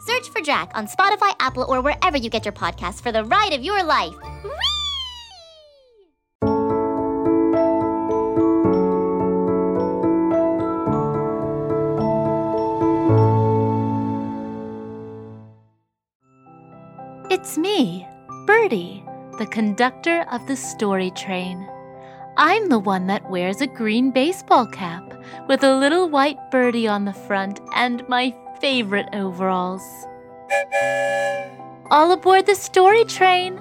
Search for Drac on Spotify, Apple, or wherever you get your podcasts for the ride of your life. Whee! It's me, Birdie, the conductor of the story train. I'm the one that wears a green baseball cap with a little white birdie on the front and my favorite overalls. All aboard the story train.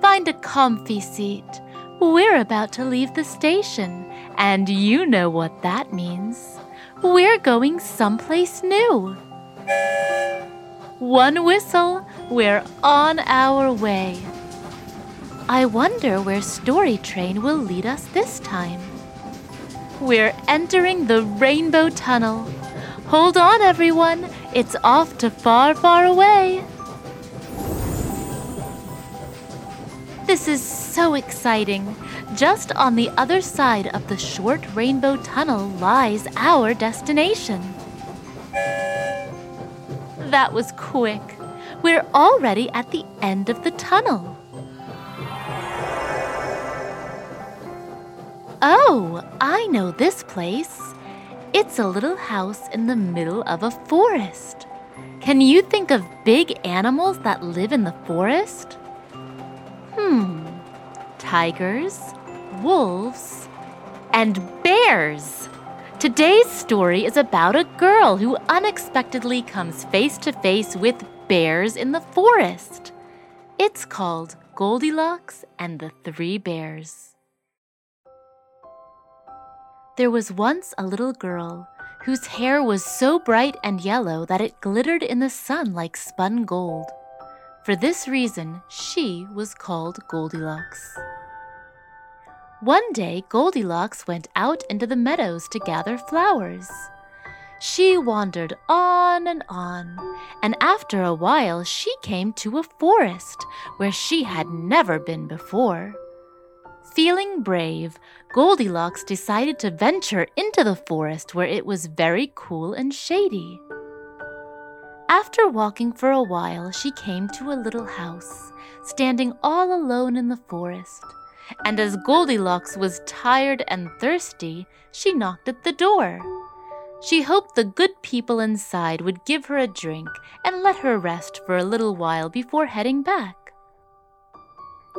Find a comfy seat. We're about to leave the station, and you know what that means. We're going someplace new. One whistle, we're on our way. I wonder where Story Train will lead us this time. We're entering the Rainbow Tunnel. Hold on, everyone. It's off to far, far away. This is so exciting. Just on the other side of the short rainbow tunnel lies our destination. That was quick. We're already at the end of the tunnel. Oh, I know this place. It's a little house in the middle of a forest. Can you think of big animals that live in the forest? Hmm. Tigers, wolves, and bears. Today's story is about a girl who unexpectedly comes face to face with bears in the forest. It's called Goldilocks and the Three Bears. There was once a little girl whose hair was so bright and yellow that it glittered in the sun like spun gold. For this reason, she was called Goldilocks. One day, Goldilocks went out into the meadows to gather flowers. She wandered on and on, and after a while, she came to a forest where she had never been before. Feeling brave, Goldilocks decided to venture into the forest where it was very cool and shady. After walking for a while, she came to a little house, standing all alone in the forest. And as Goldilocks was tired and thirsty, she knocked at the door. She hoped the good people inside would give her a drink and let her rest for a little while before heading back.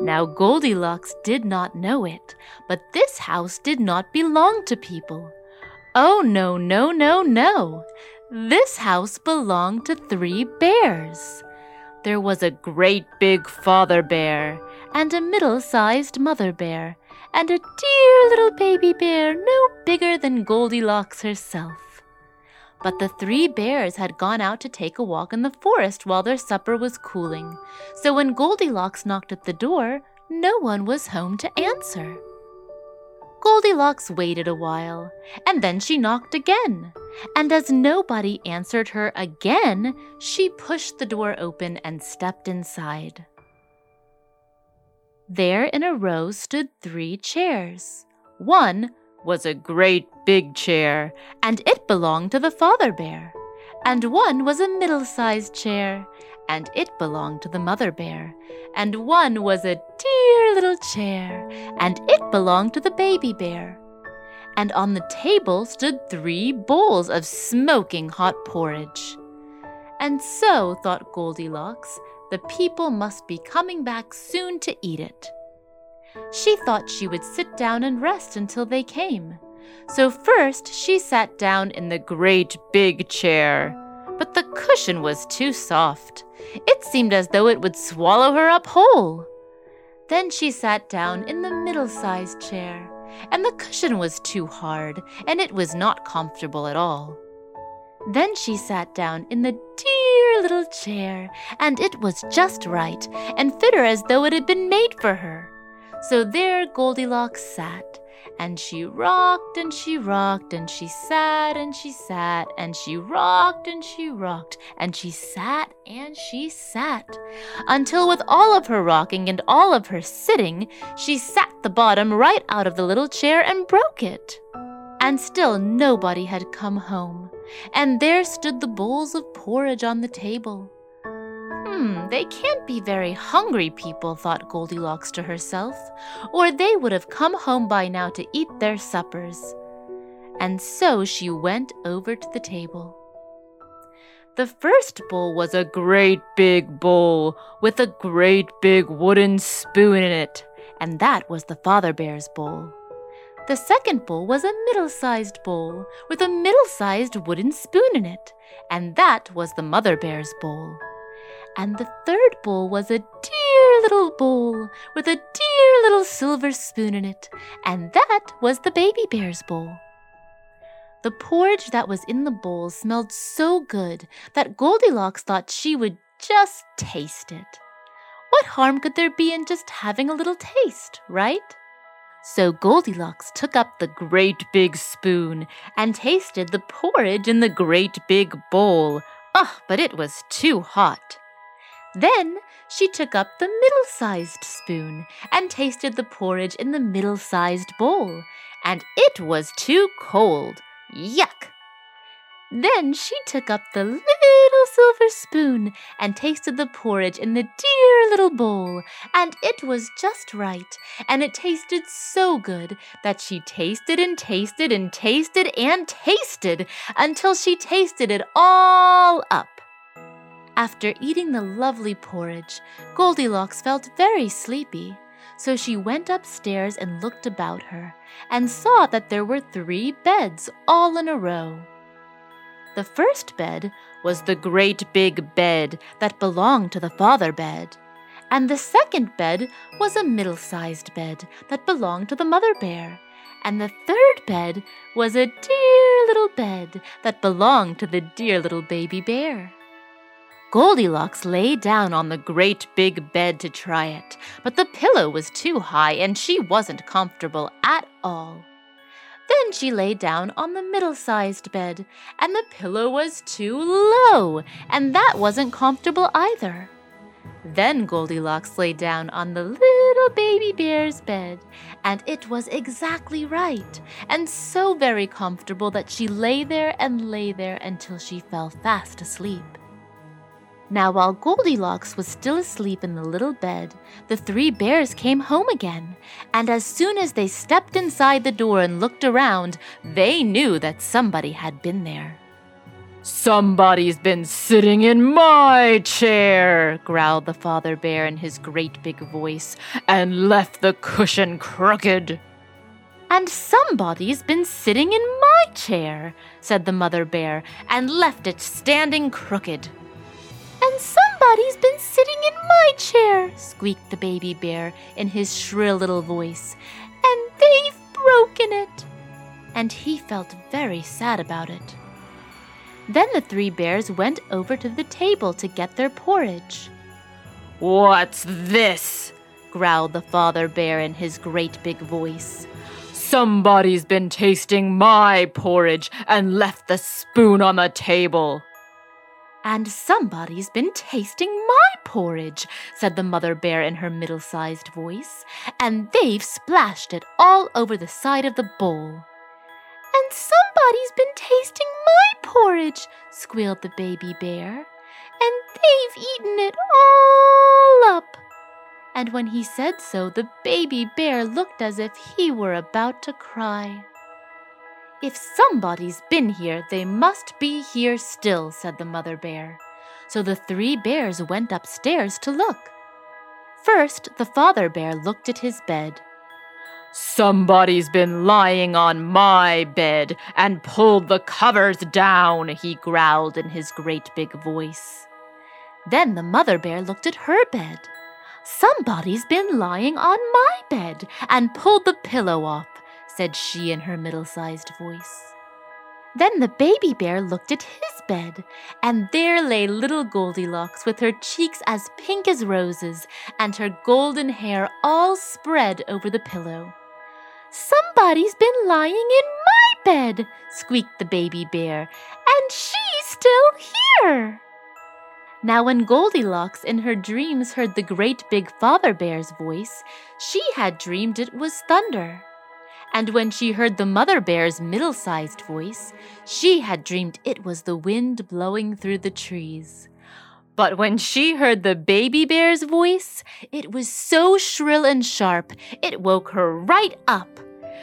Now Goldilocks did not know it, but this house did not belong to people. Oh, no, no, no, no. This house belonged to three bears. There was a great big father bear, and a middle sized mother bear, and a dear little baby bear no bigger than Goldilocks herself. But the three bears had gone out to take a walk in the forest while their supper was cooling, so when Goldilocks knocked at the door, no one was home to answer. Goldilocks waited a while, and then she knocked again. And as nobody answered her again, she pushed the door open and stepped inside. There in a row stood three chairs. One was a great big chair, and it belonged to the father bear. And one was a middle sized chair, and it belonged to the mother bear. And one was a dear little chair, and it belonged to the baby bear. And on the table stood three bowls of smoking hot porridge. And so, thought Goldilocks, The people must be coming back soon to eat it. She thought she would sit down and rest until they came. So first she sat down in the great big chair. But the cushion was too soft. It seemed as though it would swallow her up whole. Then she sat down in the middle sized chair, and the cushion was too hard, and it was not comfortable at all. Then she sat down in the dear little chair, and it was just right, and fit her as though it had been made for her. So there Goldilocks sat, and she rocked and she rocked and she sat and she sat and she rocked and she rocked and she sat and she sat until with all of her rocking and all of her sitting, she sat the bottom right out of the little chair and broke it. And still nobody had come home, and there stood the bowls of porridge on the table. Hmm, they can't be very hungry people, thought Goldilocks to herself, or they would have come home by now to eat their suppers. And so she went over to the table. The first bowl was a great big bowl with a great big wooden spoon in it, and that was the Father Bear's bowl. The second bowl was a middle sized bowl with a middle sized wooden spoon in it, and that was the Mother Bear's bowl and the third bowl was a dear little bowl with a dear little silver spoon in it, and that was the baby bear's bowl. The porridge that was in the bowl smelled so good that Goldilocks thought she would just taste it. What harm could there be in just having a little taste, right? So Goldilocks took up the great big spoon and tasted the porridge in the great big bowl. Oh, but it was too hot. Then she took up the middle sized spoon and tasted the porridge in the middle sized bowl, and it was too cold. Yuck! Then she took up the little silver spoon and tasted the porridge in the dear little bowl, and it was just right, and it tasted so good that she tasted and tasted and tasted and tasted until she tasted it all up. After eating the lovely porridge, Goldilocks felt very sleepy, so she went upstairs and looked about her, and saw that there were three beds all in a row. The first bed was the great big bed that belonged to the father bed, and the second bed was a middle sized bed that belonged to the mother bear, and the third bed was a dear little bed that belonged to the dear little baby bear. Goldilocks lay down on the great big bed to try it, but the pillow was too high and she wasn't comfortable at all. Then she lay down on the middle sized bed, and the pillow was too low, and that wasn't comfortable either. Then Goldilocks lay down on the little baby bear's bed, and it was exactly right, and so very comfortable that she lay there and lay there until she fell fast asleep. Now, while Goldilocks was still asleep in the little bed, the three bears came home again, and as soon as they stepped inside the door and looked around, they knew that somebody had been there. Somebody's been sitting in my chair, growled the father bear in his great big voice, and left the cushion crooked. And somebody's been sitting in my chair, said the mother bear, and left it standing crooked. And somebody's been sitting in my chair, squeaked the baby bear in his shrill little voice, and they've broken it. And he felt very sad about it. Then the three bears went over to the table to get their porridge. What's this? growled the father bear in his great big voice. Somebody's been tasting my porridge and left the spoon on the table. And somebody's been tasting my porridge, said the mother bear in her middle sized voice, and they've splashed it all over the side of the bowl. And somebody's been tasting my porridge, squealed the baby bear, and they've eaten it all up. And when he said so, the baby bear looked as if he were about to cry. If somebody's been here, they must be here still, said the mother bear. so the three bears went upstairs to look. First, the father bear looked at his bed. Somebody's been lying on my bed and pulled the covers down, he growled in his great big voice. Then the mother bear looked at her bed. Somebody's been lying on my bed and pulled the pillow off, said she in her middle sized voice. Then the baby bear looked at his bed, and there lay little Goldilocks with her cheeks as pink as roses and her golden hair all spread over the pillow. Somebody's been lying in my bed, squeaked the baby bear, and she's still here. Now, when Goldilocks in her dreams heard the great big father bear's voice, she had dreamed it was thunder and when she heard the mother bear's middle sized voice, she had dreamed it was the wind blowing through the trees. But when she heard the baby bear's voice, it was so shrill and sharp, it woke her right up.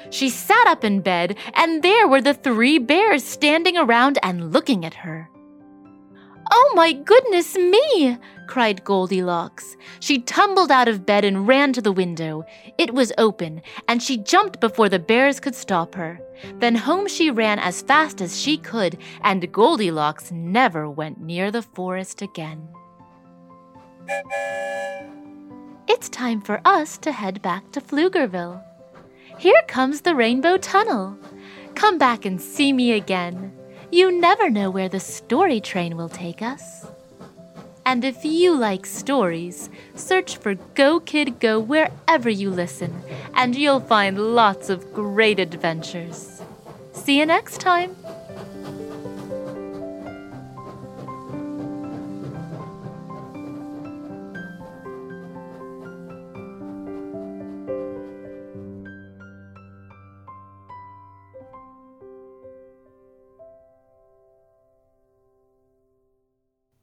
She sat up in bed, and there were the three bears standing around and looking at her. Oh my goodness me! cried Goldilocks. She tumbled out of bed and ran to the window. It was open, and she jumped before the bears could stop her. Then home she ran as fast as she could, and Goldilocks never went near the forest again. It's time for us to head back to Pflugerville. Here comes the Rainbow Tunnel. Come back and see me again. You never know where the story train will take us. And if you like stories, search for Go Kid Go wherever you listen, and you'll find lots of great adventures. See you next time.